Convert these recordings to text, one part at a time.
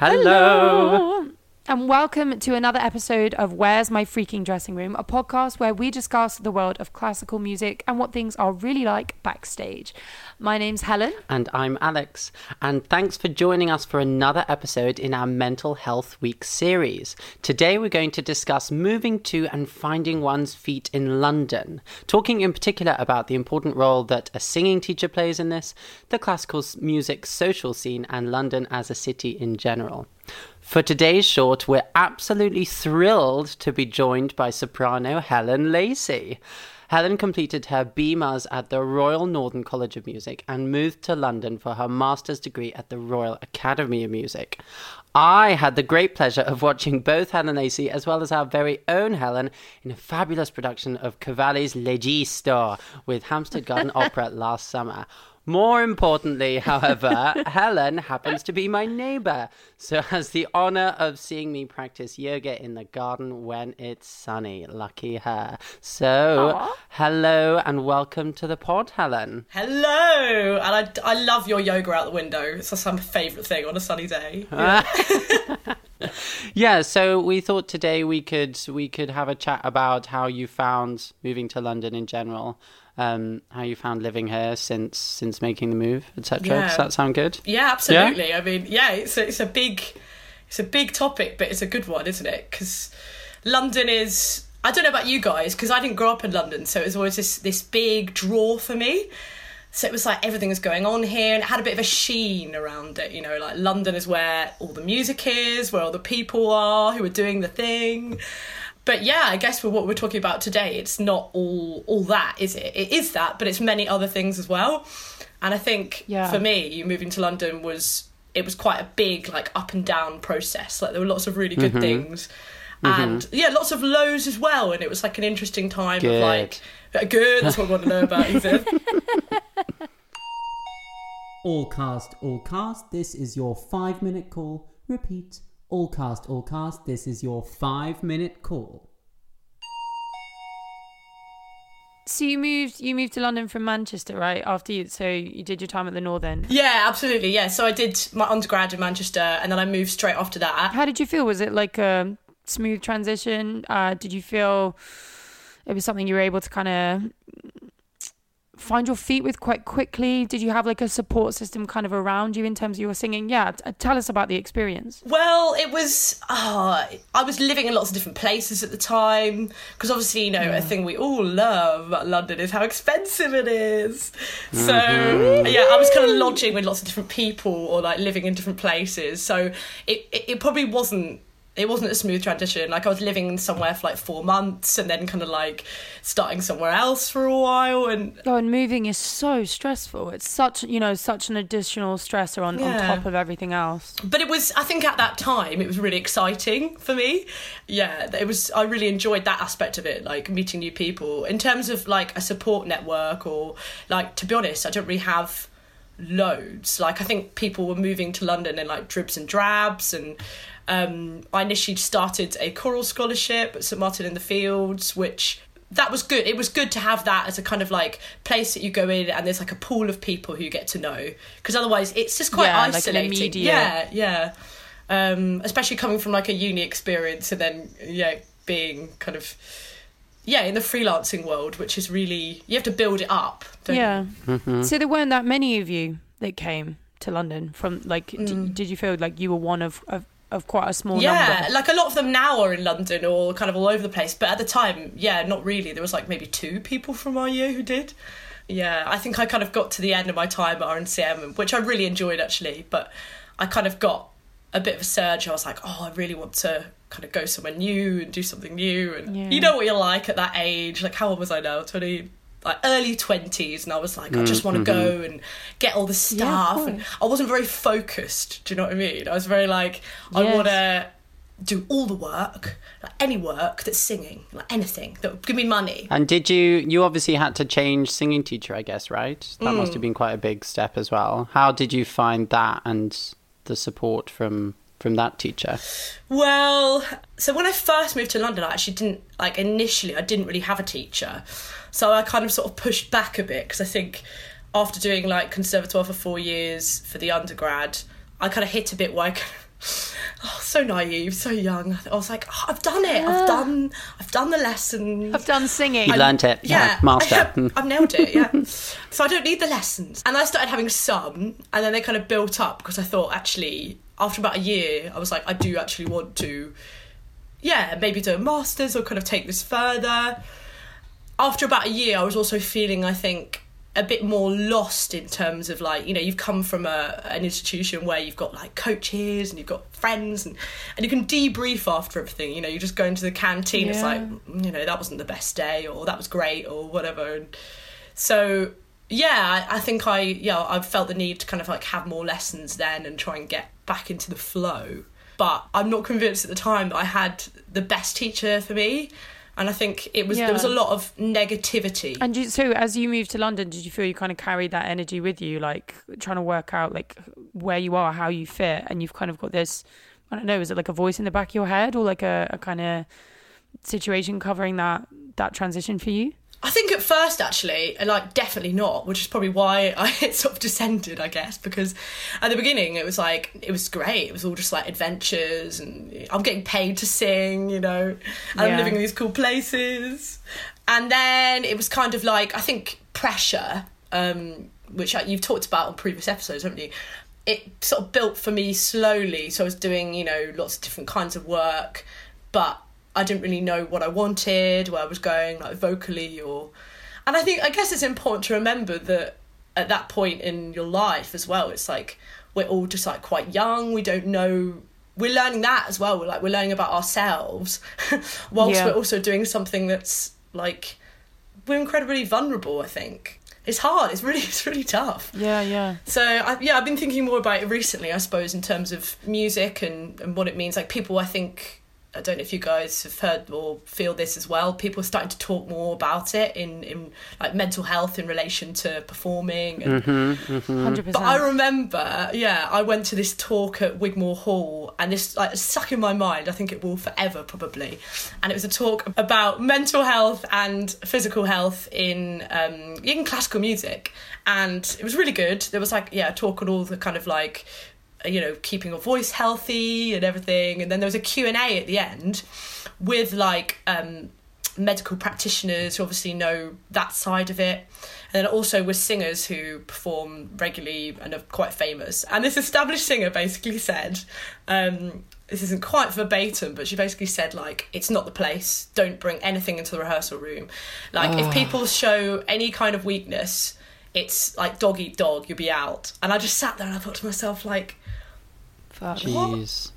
Hello. And welcome to another episode of Where's My Freaking Dressing Room, a podcast where we discuss the world of classical music and what things are really like backstage. My name's Helen. And I'm Alex. And thanks for joining us for another episode in our Mental Health Week series. Today we're going to discuss moving to and finding one's feet in London, talking in particular about the important role that a singing teacher plays in this, the classical music social scene, and London as a city in general. For today's short, we're absolutely thrilled to be joined by soprano Helen Lacey. Helen completed her BMus at the Royal Northern College of Music and moved to London for her master's degree at the Royal Academy of Music. I had the great pleasure of watching both Helen Lacey as well as our very own Helen in a fabulous production of Cavalli's L'Egisto with Hampstead Garden Opera last summer. More importantly, however, Helen happens to be my neighbour, so has the honour of seeing me practice yoga in the garden when it's sunny. Lucky her. So, Aww. hello and welcome to the pod, Helen. Hello, and I, I love your yoga out the window. It's just my favourite thing on a sunny day. yeah, so we thought today we could we could have a chat about how you found moving to London in general um, how you found living here since since making the move, etc. Yeah. Does that sound good? Yeah, absolutely. Yeah? I mean, yeah, it's a, it's a big it's a big topic, but it's a good one, isn't it? Because London is. I don't know about you guys, because I didn't grow up in London, so it was always this this big draw for me. So it was like everything was going on here, and it had a bit of a sheen around it. You know, like London is where all the music is, where all the people are who are doing the thing but yeah, I guess for what we're talking about today, it's not all all that, is it? It is that, but it's many other things as well. And I think yeah. for me, moving to London was it was quite a big like up and down process. Like there were lots of really good mm-hmm. things. Mm-hmm. And yeah, lots of lows as well. And it was like an interesting time good. of like good, that's what I want to know about, Ethan. all cast, all cast, this is your five minute call. Repeat all cast, all cast, this is your five minute call. So you moved you moved to London from Manchester, right? After you so you did your time at the Northern. Yeah, absolutely. Yeah. So I did my undergrad in Manchester and then I moved straight after that. How did you feel? Was it like a smooth transition? Uh, did you feel it was something you were able to kind of find your feet with quite quickly? Did you have like a support system kind of around you in terms of your singing? Yeah, t- tell us about the experience. Well, it was, uh, I was living in lots of different places at the time because obviously, you know, yeah. a thing we all love about London is how expensive it is. So, mm-hmm. yeah, I was kind of lodging with lots of different people or like living in different places. So it, it, it probably wasn't it wasn't a smooth transition. Like I was living somewhere for like four months and then kind of like starting somewhere else for a while and Oh and moving is so stressful. It's such you know, such an additional stressor on, yeah. on top of everything else. But it was I think at that time it was really exciting for me. Yeah, it was I really enjoyed that aspect of it, like meeting new people. In terms of like a support network or like to be honest, I don't really have loads. Like I think people were moving to London in like dribs and drabs and um, I initially started a choral scholarship at St Martin in the Fields, which that was good. It was good to have that as a kind of like place that you go in and there's like a pool of people who you get to know because otherwise it's just quite yeah, isolating. Like yeah, yeah. Um, especially coming from like a uni experience and then yeah being kind of yeah in the freelancing world, which is really you have to build it up. yeah. Mm-hmm. So there weren't that many of you that came to London from like. Mm. D- did you feel like you were one of, of of quite a small number? yeah, number. like a lot of them now are in London or kind of all over the place. But at the time, yeah, not really. There was like maybe two people from our year who did. Yeah, I think I kind of got to the end of my time at RNCM, which I really enjoyed actually. But I kind of got a bit of a surge. I was like, oh, I really want to kind of go somewhere new and do something new. And yeah. you know what you're like at that age. Like, how old was I now? 20, like early 20s and I was like mm, I just want to mm-hmm. go and get all the stuff yeah, and I wasn't very focused do you know what I mean I was very like I yes. want to do all the work like any work that's singing like anything that would give me money and did you you obviously had to change singing teacher I guess right that mm. must have been quite a big step as well how did you find that and the support from from that teacher? Well, so when I first moved to London, I actually didn't like initially. I didn't really have a teacher, so I kind of sort of pushed back a bit because I think after doing like conservatoire for four years for the undergrad, I kind of hit a bit where I Oh, so naive, so young. I was like, oh, I've done it. I've done. I've done the lesson. I've done singing. You learnt it. Yeah, master. I, I've nailed it. Yeah. so I don't need the lessons. And I started having some, and then they kind of built up because I thought actually after about a year, I was like, I do actually want to, yeah, maybe do a masters or kind of take this further. After about a year, I was also feeling, I think, a bit more lost in terms of like you know you've come from a an institution where you've got like coaches and you've got friends and and you can debrief after everything you know you just go into the canteen it's like you know that wasn't the best day or that was great or whatever. And so yeah I, I think I yeah I felt the need to kind of like have more lessons then and try and get back into the flow. But I'm not convinced at the time that I had the best teacher for me and I think it was there was a lot of negativity And you, so, as you moved to London, did you feel you kind of carried that energy with you, like trying to work out like where you are, how you fit, and you've kind of got this? I don't know. Is it like a voice in the back of your head, or like a, a kind of situation covering that that transition for you? I think at first, actually, uh, like definitely not, which is probably why I sort of descended, I guess, because at the beginning it was like it was great. It was all just like adventures, and eh, I'm getting paid to sing, you know, and I'm living in these cool places. And then it was kind of like I think pressure, um, which I- you've talked about on previous episodes, haven't you? It sort of built for me slowly. So I was doing, you know, lots of different kinds of work, but I didn't really know what I wanted, where I was going, like vocally or. And I think I guess it's important to remember that at that point in your life as well, it's like we're all just like quite young. We don't know. We're learning that as well. We're like we're learning about ourselves, whilst Yeah. we're also doing something that's like we're incredibly vulnerable. I think it's hard. It's really it's really tough. Yeah, yeah. So I, yeah, I've been thinking more about it recently. I suppose in terms of music and and what it means. Like people, I think I don't know if you guys have heard or feel this as well. People are starting to talk more about it in in like mental health in relation to performing. And, Hundred But I remember, yeah, I went to this talk at Wigmore Hall, and this like stuck in my mind. I think it will forever, probably. And it was a talk about mental health and physical health in um, in classical music, and it was really good. There was like yeah, a talk on all the kind of like you know keeping your voice healthy and everything, and then there was a Q and A at the end with like. Um, medical practitioners who obviously know that side of it. And then also with singers who perform regularly and are quite famous. And this established singer basically said um, this isn't quite verbatim but she basically said like it's not the place. Don't bring anything into the rehearsal room. Like if people show any kind of weakness it's like dog eat dog you'll be out and i just sat there and i thought to myself like Fuck. Jeez.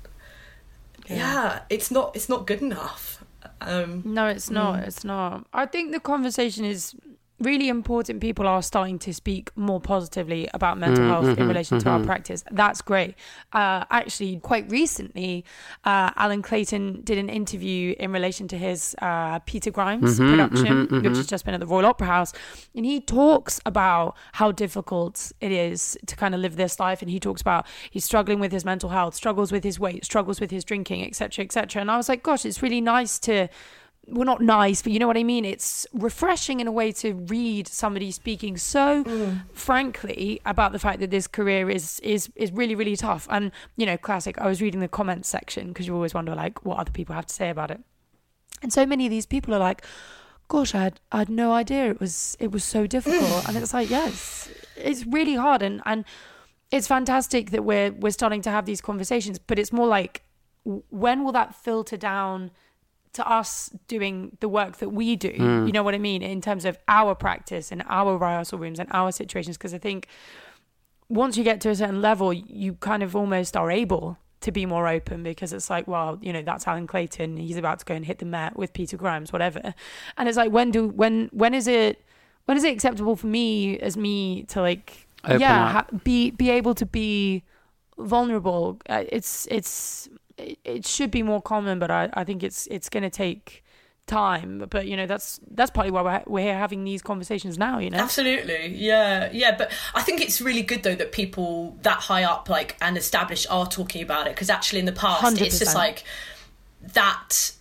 yeah, it's not it's not good enough um, No, it's not. It's not. I think the conversation is really important. People are starting to speak more positively about mental health in relation to our practice. That's great. Uh, actually, quite recently, uh, Allan Clayton did an interview in relation to his uh, Peter Grimes production, which has just been at the Royal Opera House, and he talks about how difficult it is to kind of live this life. And he talks about he's struggling with his mental health, struggles with his weight, struggles with his drinking, etc., etc. And I was like, gosh, it's really nice to well not nice but you know what i mean? It's refreshing in a way to read somebody speaking so mm. frankly about the fact that this career is is is really really tough. And you know classic i was reading the comments section because you always wonder like what other people have to say about it. And so many of these people are like gosh i had, I had no idea it was it was so difficult. And it's like yes it's really hard. And and it's fantastic that we're we're starting to have these conversations but it's more like when will that filter down to us doing the work that we do you know what i mean in terms of our practice and our rehearsal rooms and our situations because i think once you get to a certain level you kind of almost are able to be more open because it's like well you know that's allan clayton he's about to go and hit the met with peter grimes whatever. And it's like when do when when is it when is it acceptable for me as me to like Open yeah ha- be be able to be vulnerable? Uh, it's it's it, it should be more common but i i think it's it's going to take time but you know that's that's partly why we're, we're here having these conversations now you know Absolutely, yeah, yeah. But I think it's really good though that people that high up, like and established, are talking about it because actually in the past it's just like that.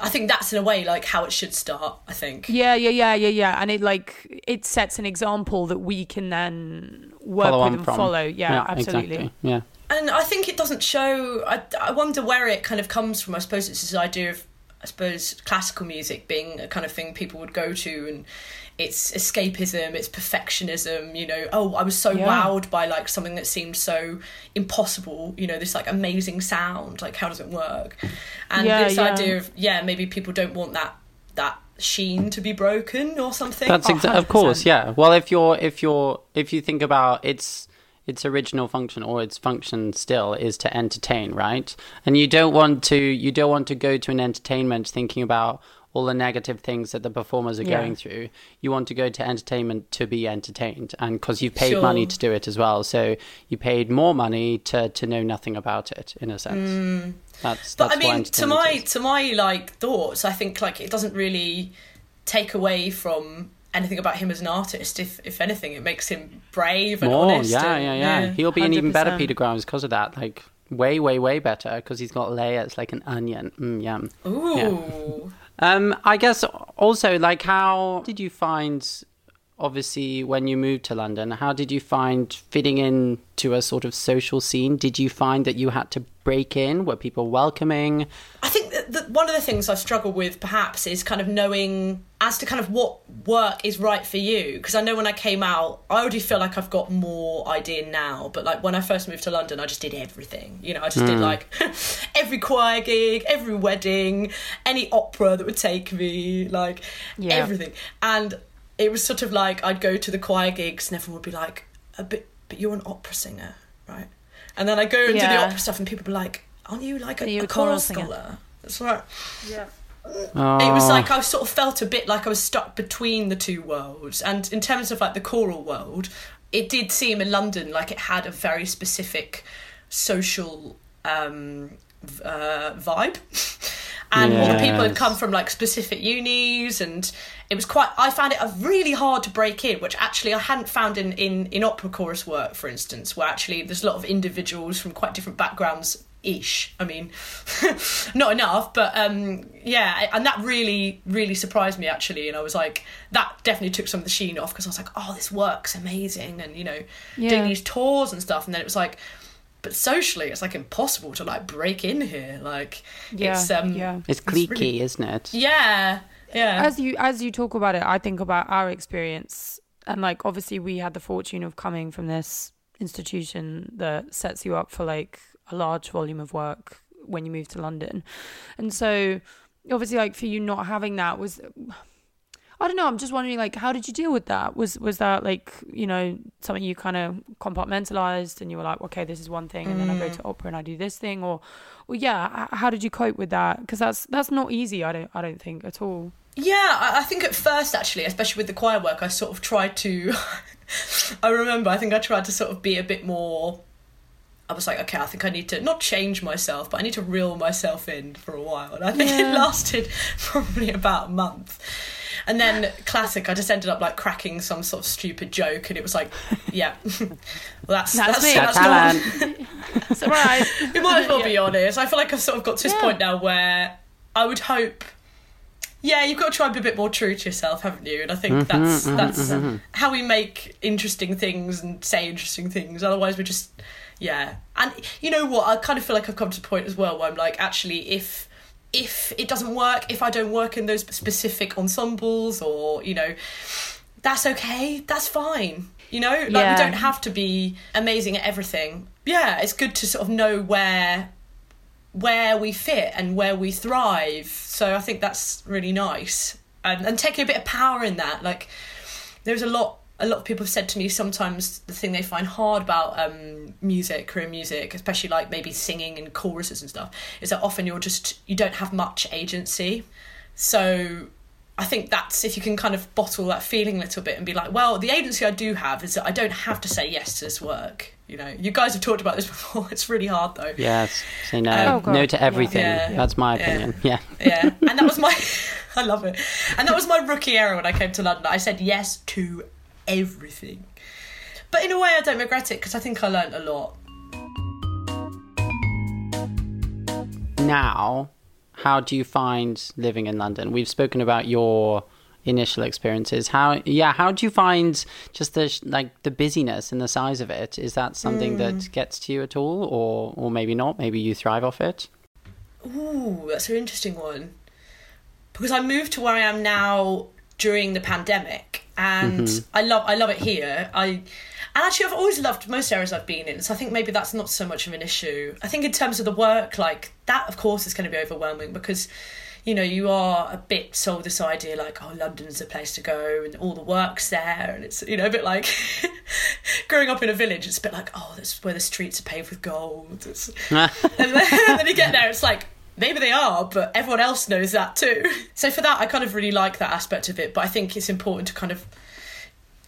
I think that's in a way like how it should start. I think. Yeah, yeah, yeah, yeah, yeah. And it like it sets an example that we can then work Follow with and from. follow. Yeah, absolutely. Exactly. Yeah. And I think it doesn't show. I, I wonder where it kind of comes from. I suppose it's this idea of, I suppose, classical music being a kind of thing people would go to, and it's escapism, it's perfectionism. You know, oh, I was so Yeah. wowed by like something that seemed so impossible. You know, this like amazing sound. Like, how does it work? And Yeah, this yeah. idea of yeah, maybe people don't want that that sheen to be broken or something. That's Oh, of course, yeah. Well, if you're if you're if you think about its its original function or its function still is to entertain, right? And you don't want to you don't want to go to an entertainment thinking about all the negative things that the performers are Yeah. going through. You want to go to entertainment to be entertained, and because you've paid Sure. money to do it as well, so you paid more money to to know nothing about it in a sense. That's Mm. but that's I mean, to my is. to my like thoughts, I think like it doesn't really take away from anything about him as an artist. If if anything, it makes him brave and More, honest. yeah, and- yeah, yeah, He'll be an even better 100%. Peter Grimes because of that. Like way, way, way better because he's got layers like an onion. Mm, yum. Ooh. Um, I guess also like how did you find? Obviously, when you moved to London, how did you find fitting in to a sort of social scene? Did you find that you had to break in? Were people welcoming? I think that, that one of the things I've struggled with perhaps is kind of knowing as to kind of what work is right for you. Because I know when I came out, I already feel like I've got more idea now. But like when I first moved to London, I just did everything. You know, I just did hmm. like every choir gig, every wedding, any opera that would take me, like Yeah. everything. And it was sort of like I'd go to the choir gigs and everyone would be like, a bit, but you're an opera singer, right? And then I go and do the opera stuff and people would be like, aren't you like a, you a a choral choral singer? scholar? That's right. Oh, It was like I sort of felt a bit like I was stuck between the two worlds. And in terms of like the choral world, it did seem in London like it had a very specific social um, uh, vibe. And all the people had come from like specific unis, and it was quite. I found it really hard to break in, which actually I hadn't found in in in opera chorus work, for instance, where actually there's a lot of individuals from quite different backgrounds. Ish. I mean, not enough, but um, yeah, and that really, really surprised me actually. And I was like, that definitely took some of the sheen off because I was like, oh, this works amazing, and you know, doing these tours and stuff. And then it was like, but socially, it's like impossible to like break in here. Like, Yeah, it's um, yeah. it's really- isn't it? yeah, yeah. as you as you talk about it i think about our experience and like obviously we had the fortune of coming from this institution that sets you up for like a large volume of work when you move to london and so obviously like for you not having that was I don't know. I'm just wondering, like, how did you deal with that? Was was that like, you know, something you kind of compartmentalized, and you were like, okay, this is one thing, and then I go to mm. opera and I do this thing, or, or yeah, how did you cope with that? Because that's that's not easy. I don't I don't think at all. Yeah, I, I think at first, actually, especially with the choir work, I sort of tried to. I remember, I think I tried to sort of be a bit more. I was like, okay, I think I need to not change myself, but I need to reel myself in for a while. And I think it lasted probably about a month. And then, classic, I just ended up like cracking some sort of stupid joke, and it was like, yeah, well, that's That's that's, me. that's, Got not, talent. Surprise! you might as well be honest. I feel like I've sort of got to this Yeah. point now where I would hope. Yeah, you've got to try and be a bit more true to yourself, haven't you? And I think mm-hmm, that's mm-hmm, that's mm-hmm. how we make interesting things and say interesting things. Otherwise, we're just yeah. And you know what? I kind of feel like I've come to a point as well where I'm like, actually, if if it doesn't work, if I don't work in those specific ensembles, or you know, that's okay. That's fine. You know, like Yeah. we don't have to be amazing at everything. Yeah, it's good to sort of know where where we fit and where we thrive. So I think that's really nice. And and taking a bit of power in that. Like there's a lot a lot of people have said to me sometimes the thing they find hard about um, music, career music, especially like maybe singing and choruses and stuff, is that often you're just you don't have much agency. So I think that's if you can kind of bottle that feeling a little bit and be like, well, the agency I do have is that I don't have to say yes to this work. You know, you guys have talked about this before. It's really hard though. Yes, say no, Oh, no to everything. Yeah. That's my Yeah. opinion. Yeah. Yeah, and that was my, I love it, and that was my rookie error when I came to London. I said yes to everything, but in a way, I don't regret it because I think I learned a lot. now how do you find living in london we've spoken about your initial experiences. How yeah, how do you find just the like the busyness and the size of it? Is that something that mm. gets to you at all, or or maybe not? Maybe you thrive off it. Ooh, that's an interesting one. Because I moved to where I am now during the pandemic, and mm-hmm. I love I love it here. I and actually I've always loved most areas I've been in, so I think maybe that's not so much of an issue. I think in terms of the work, like that, of course, is going to be overwhelming because. You know, you are a bit sold this idea like, oh, London's the place to go and all the work's there. And it's, you know, a bit like growing up in a village, it's a bit like, oh, that's where the streets are paved with gold. And, then, and then you get there, it's like maybe they are, but everyone else knows that too. So for that, I kind of really like that aspect of it. But I think it's important to kind of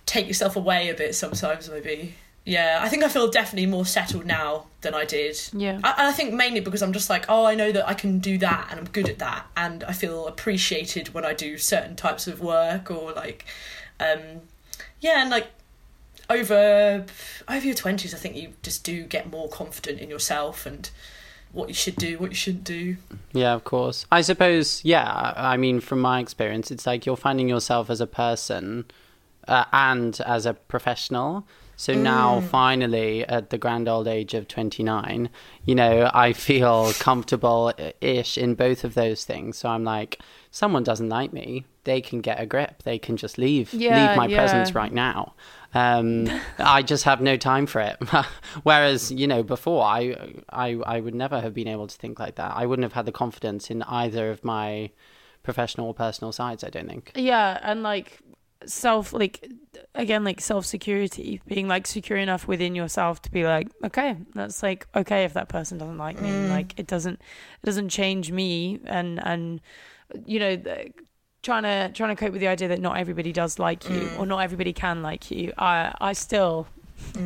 take yourself away a bit sometimes, maybe. Yeah, I think I feel definitely more settled now than I did. Yeah. I, and I think mainly because I'm just like, oh, I know that I can do that and I'm good at that, and I feel appreciated when I do certain types of work or like, um, yeah, and like over over your twenties, I think you just do get more confident in yourself and what you should do, what you shouldn't do. Yeah, of course. I suppose, yeah, I mean, from my experience, it's like you're finding yourself as a person uh, and as a professional. So now, finally, at the grand old age of 29, you know, I feel comfortable ish in both of those things. So I'm like, someone doesn't like me, they can get a grip. They can just leave, Yeah, leave my yeah. presence right now. Um, I just have no time for it. Whereas, you know, before I, I, I would never have been able to think like that. I wouldn't have had the confidence in either of my professional or personal sides. I don't think. Yeah, and like self like again like self security being like secure enough within yourself to be like okay that's like okay if that person doesn't like me like it doesn't it doesn't change me and and you know the, trying to trying to cope with the idea that not everybody does like you or not everybody can like you i i still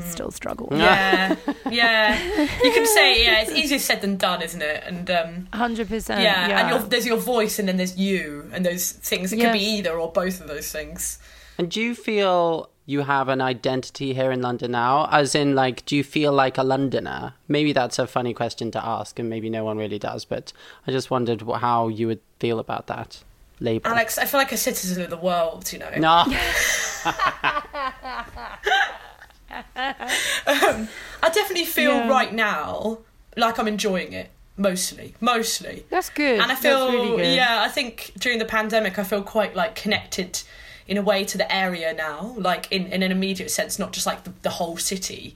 still struggle Yeah, yeah. You can say yeah. It's easier said than done, isn't it? And um, 100% yeah, yeah, and your, there's your voice, and then there's you, and those things. It could be either or both of those things. And do you feel you have an identity here in London now? As in, like, do you feel like a Londoner? Maybe that's a funny question to ask, and maybe no one really does. But I just wondered wh- how you would feel about that label. Alex, I feel like a citizen of the world. You know, no, um, I definitely feel Yeah. right now like I'm enjoying it mostly, mostly. that's good and I feel really yeah, I think during the pandemic I feel quite like connected in a way to the area now, like in, in an immediate sense, not just like the, the whole city.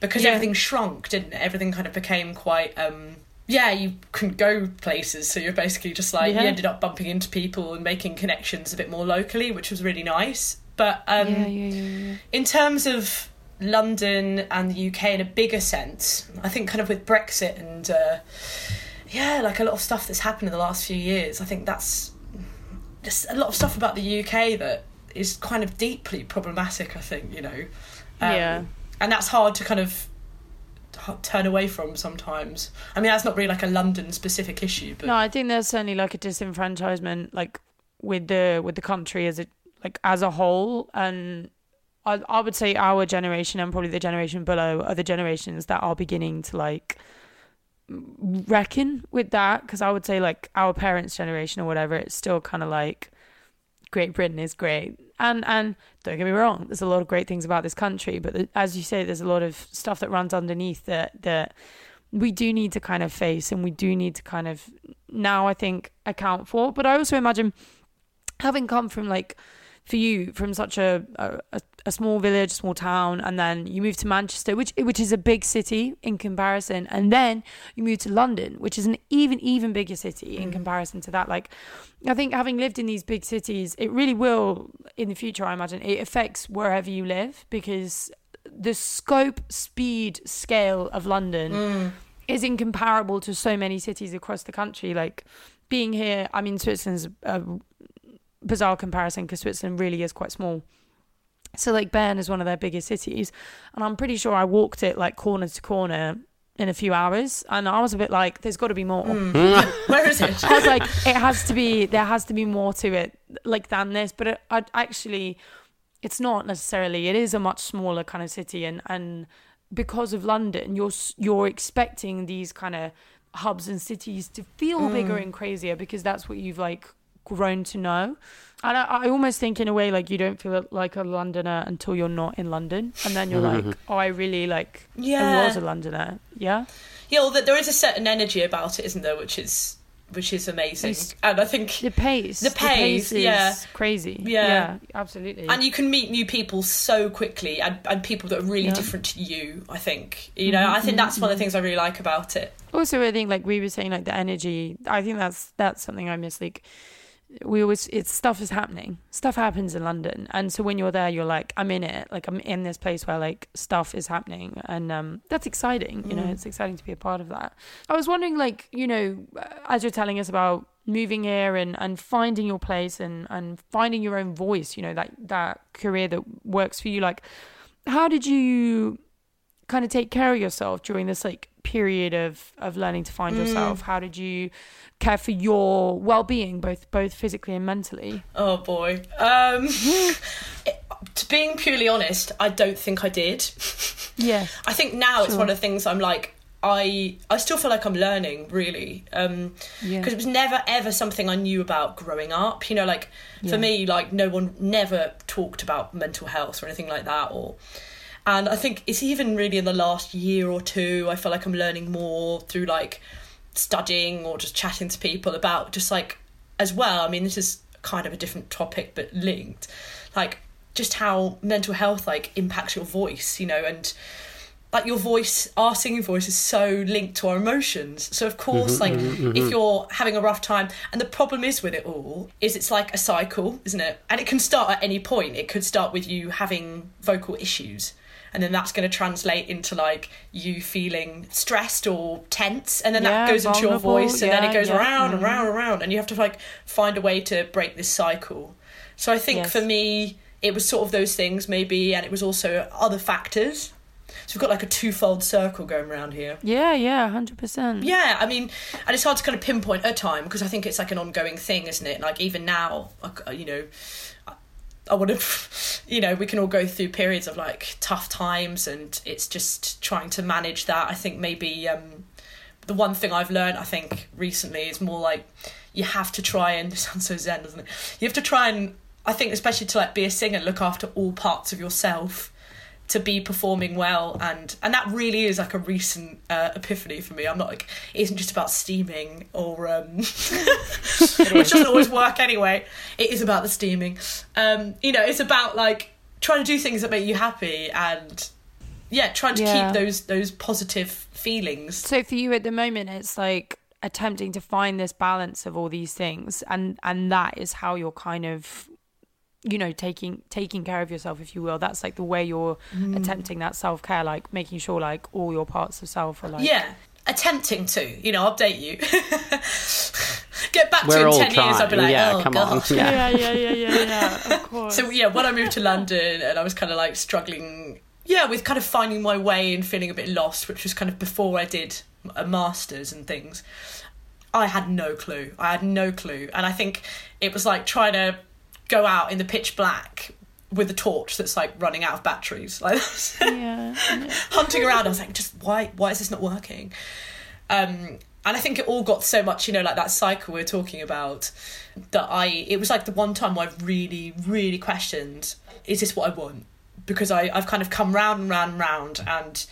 Because Yeah. everything shrunk, didn't it? Everything kind of became quite um yeah, you couldn't go places, so you're basically just like Yeah. you ended up bumping into people and making connections a bit more locally, which was really nice. But um yeah, yeah, yeah, yeah. in terms of London and the UK in a bigger sense, I think kind of with Brexit and uh, yeah, like a lot of stuff that's happened in the last few years, I think that's just a lot of stuff about the UK that is kind of deeply problematic. I think you know, Um, Yeah. and that's hard to kind of turn away from sometimes. I mean, that's not really like a London specific issue, but No, I think there's certainly like a disenfranchisement, like with the with the country as it like as a whole, and I I would say our generation and probably the generation below are the generations that are beginning to like reckon with that because I would say like our parents' generation or whatever, it's still kind of like Great Britain is great, and and don't get me wrong, there's a lot of great things about this country, but the, as you say, there's a lot of stuff that runs underneath that that we do need to kind of face and we do need to kind of now I think account for. But I also imagine having come from like for you from such a a, a small village, small town, and then you move to Manchester, which which is a big city in comparison, and then you move to London, which is an even even bigger city in mm. comparison to that. Like, I think having lived in these big cities, it really will in the future. I imagine it affects wherever you live because the scope, speed, scale of London mm. is incomparable to so many cities across the country. Like being here, I mean, Switzerland's a bizarre comparison because Switzerland really is quite small. So like Bern is one of their biggest cities, and I'm pretty sure I walked it like corner to corner in a few hours, and I was a bit like, "There's got to be more." Hmm. where is it? I was like, it has to be, there has to be more to it, like than this. But it, I actually, it's not necessarily. It is a much smaller kind of city, and and because of London, you're you're expecting these kind of hubs and cities to feel hmm. bigger and crazier because that's what you've like grown to know. And I, I almost think in a way like you don't feel like a Londoner until you're not in London, and then you're like, oh, I really like yeah. I Yeah. was a Londoner. Yeah, Yeah, well, there is a certain energy about it, isn't there? Which is which is amazing, It's- and I think the pace, The pace, is yeah. crazy. Yeah. yeah, absolutely. and you can meet new people so quickly, and, and people that are really Yeah. Mm-hmm, different to you. I think you know. I think that's one of the things I really like about it. also i think like we were saying like the energy i think that's that's something i miss like we always it's stuff is happening. Stuff happens in london. And so when you're there you're like i'm in it. Like i'm in this place where like stuff is happening. And um that's exciting you know Mm. it's exciting to be a part of that. I was wondering like you know as you're telling us about moving here and and finding your place and and finding your own voice you know that that career that works for you like how did you kind of take care of yourself during this like period of of learning to find yourself how did you care for your well-being both both physically and mentally Oh boy. Um, it- to being purely honest, I don't think I did. yeah I think now it's one of the things I'm like. I I still feel like I'm learning really um yeah because it was never ever something I knew about growing up. You know, like Yeah. for me, like no one never talked about mental health or anything like that. Or, and I think it's even really in the last year or two. I feel like I'm learning more through like studying or just chatting to people about just like as well. I mean, this is kind of a different topic but linked, like just how mental health like impacts your voice. You know, and like your voice our singing voice is so linked to our emotions so of mm-hmm, course like mm-hmm, mm-hmm. if you're having a rough time and the problem is with it all is it's like a cycle isn't it and it can start at any point it could start with you having vocal issues and then that's going to translate into like you feeling stressed or tense and then that Yeah, goes into your voice and then it goes yeah, around and mhm. round and round and you have to like find a way to break this cycle so i think Yes. for me it was sort of those things maybe and it was also other factors so we've got like a twofold circle going around here. yeah yeah 100% Yeah, I mean, and it's hard to kind of pinpoint a time because I think it's like an ongoing thing, isn't it? Like even now, uh, you know, I- want to, you know, we can all go through periods of like tough times, and it's just trying to manage that. I think maybe um, the one thing I've learned, I think recently, is more like you have to try and this sounds so zen, doesn't it? You have to try and I think especially to like be a singer, look after all parts of yourself to be performing well and and that really is like a recent uh, epiphany for me. I'm not like it isn't just about steaming or um which doesn't always work anyway. It is about the steaming. Um you know it's about like trying to do things that make you happy and yeah trying to Yeah. keep those those positive feelings. So for you at the moment it's like attempting to find this balance of all these things and and that is how you're kind of you know taking taking care of yourself if you will that's like the way you're Mm. attempting that self-care like making sure like all your parts of self are like yeah attempting to you know update you get back to We're in all 10 years i'll be like Yeah, oh come god on. Yeah. yeah, yeah, yeah, yeah, yeah. Of course. So yeah, when I moved to London and I was kind of like struggling, yeah, with kind of finding my way and feeling a bit lost, which was kind of before I did a masters and things. I had no clue. I had no clue, and I think it was like trying to go out in the pitch black with a torch that's like running out of batteries, like yeah, yeah. hunting around. I was like, just why? Why is this not working? Um, and I think it all got so much, you know, like that cycle we are talking about, that I. It was like the one time where I've really, really questioned: Is this what I want? Because I, I've kind of come round and round and round, and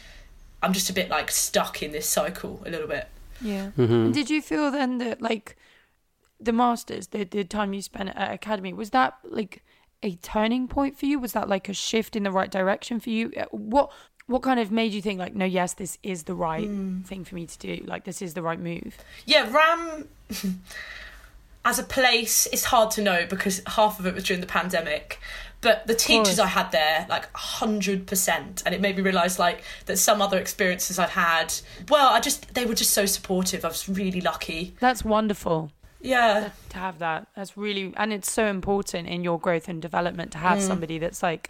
I'm just a bit like stuck in this cycle a little bit. yeah. Mm-hmm. And did you feel then that like the masters, the the time you spent at academy, was that like a turning point for you? Was that like a shift in the right direction for you? Uh, What what kind of made you think like, no, yes, this is the right thing for me to do. Like this is the right move. Yeah, RAM as a place, it's hard to know because half of it was during the pandemic. But the teachers. I had there, like hundred percent, and it made me realise like that some other experiences I'd had. Well, I just they were just so supportive. I was really lucky. That's wonderful. Yeah, to have that. That's really, and it's so important in your growth and development to have somebody that's like,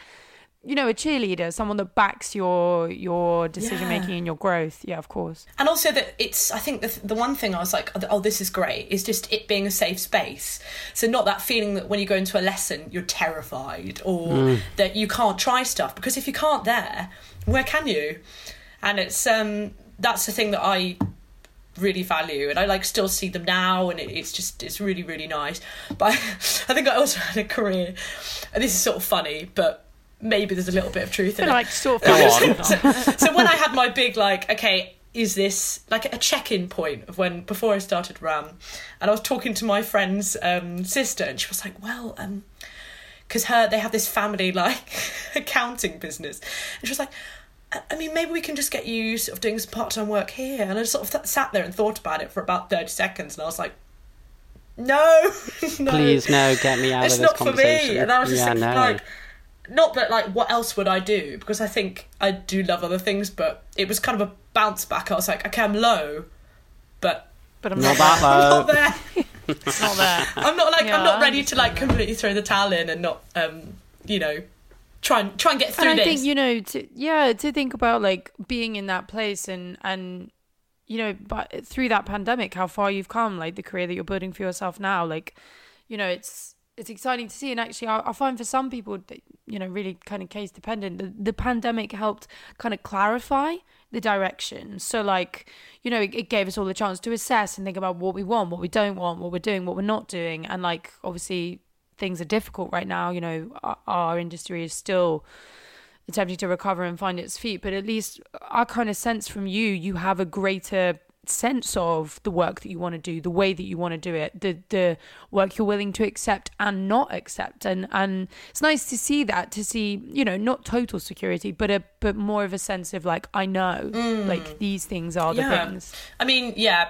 you know, a cheerleader, someone that backs your your decision Yeah. making and your growth. Yeah, of course. and also that it's. I think the the one thing I was like, oh, this is great. Is just it being a safe space. So not that feeling that when you go into a lesson you're terrified or that you can't try stuff because if you can't there, where can you? And it's um that's the thing that I really value and I like still see them now and it, it's just it's really really nice but I, I think I also had a career and this is sort of funny but maybe there's a little bit of truth in it like sort of on. so when I had my big like, okay, is this like a check-in point of when before I started RAM, and I was talking to my friend's um, sister, and she was like, well, um, because her they have this family like accounting business, and she was like. "I- I mean, maybe we can just get you sort of doing some part-time work here. And I sort of th- sat there and thought about it for about thirty seconds, and I was like, "No, no, Please, no, get me out it's of this It's not for conversation. me. And I was just yeah, thinking, no. like, not that like what else would I do? Because I think I do love other things, but it was kind of a bounce back. I was like, okay, I'm low, but but I'm Not not, that I'm not there. it's not there. I'm not like Yeah, I'm not ready to like completely throw the towel in and not um you know try and try and get through and I this. think you know, to, yeah, to think about like being in that place and and you know, but through that pandemic, how far you've come, like the career that you're building for yourself now, like you know, it's it's exciting to see. And actually, I, I find for some people, that, you know, really kind of case dependent, the, the pandemic helped kind of clarify the direction. So like, you know, it, it gave us all the chance to assess and think about what we want, what we don't want, what we're doing, what we're not doing, and like obviously things are difficult right now. You know, our, our industry is still attempting to recover and find its feet. But at least I kind of sense from you, you have a greater sense of the work that you want to do, the way that you want to do it, the the work you're willing to accept and not accept. And and it's nice to see that, to see, you know, not total security, but a but more of a sense of like, I know mm. like these things are the Yeah. things. I mean, yeah,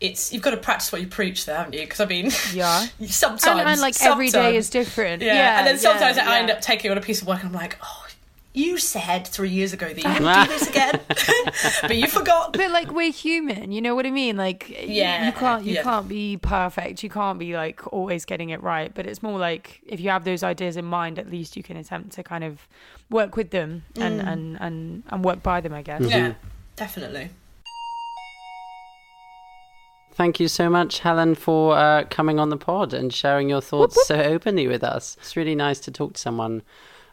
it's you've got to practice what you preach, there, haven't you? Because I mean, Yeah. sometimes And, and like every day is different. Yeah. Yeah. and then sometimes yeah, I end up taking on a piece of work and I'm like, oh, you said three years ago that you wouldn't do this again, but you forgot. but like we're human you know what i mean like Yeah, you can't you yeah. can't be perfect you can't be like always getting it right but it's more like if you have those ideas in mind at least you can attempt to kind of work with them and and and, and work by them i guess Yeah, definitely. Thank you so much, Helen, for uh, coming on the pod and sharing your thoughts so openly with us. It's really nice to talk to someone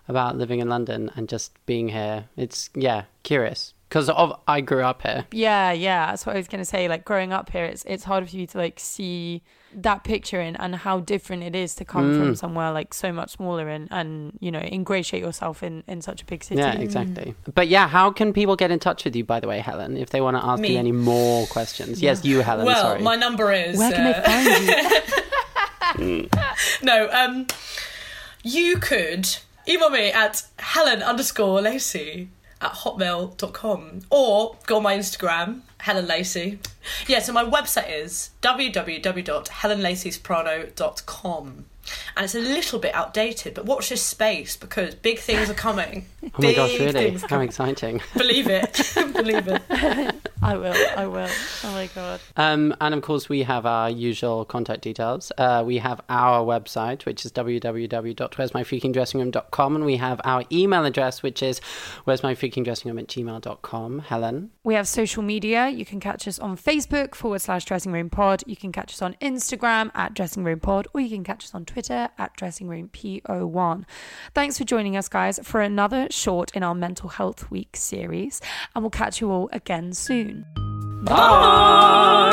about living in London and just being here. It's, yeah, curious. Because of I grew up here. yeah yeah that's what i was going to say like growing up here it's it's hard for you to like see that picture and, and how different it is to come from somewhere like so much smaller and and you know ingratiate yourself in in such a big city Yeah, exactly. But yeah, how can people get in touch with you, by the way, Helen, if they want to ask Me. you any more questions? Yes, you, Helen, well, sorry. my number is where can uh, they find you no. Um, you could email me at Helen underscore Lacey at hotmail.com or go on my Instagram, Helen Lacey. Yeah, so my website is www.helenlaceysoprano.com. And it's a little bit outdated, but watch this space because big things are coming. oh my gosh, really? How exciting. Believe it. Believe it. i will i will oh my god Um, and of course, we have our usual contact details. Uh, we have our website, which is www.where'smyfreakingdressingroom.com, and we have our email address, which is where'smyfreakingdressingroom at gmail.com. Helen? We have social media. You can catch us on Facebook forward slash dressing room pod. You can catch us on Instagram at dressing room pod, or you can catch us on Twitter at dressing room po1. Thanks for joining us, guys, for another short in our mental health week series, and we'll catch you all again soon. Bye.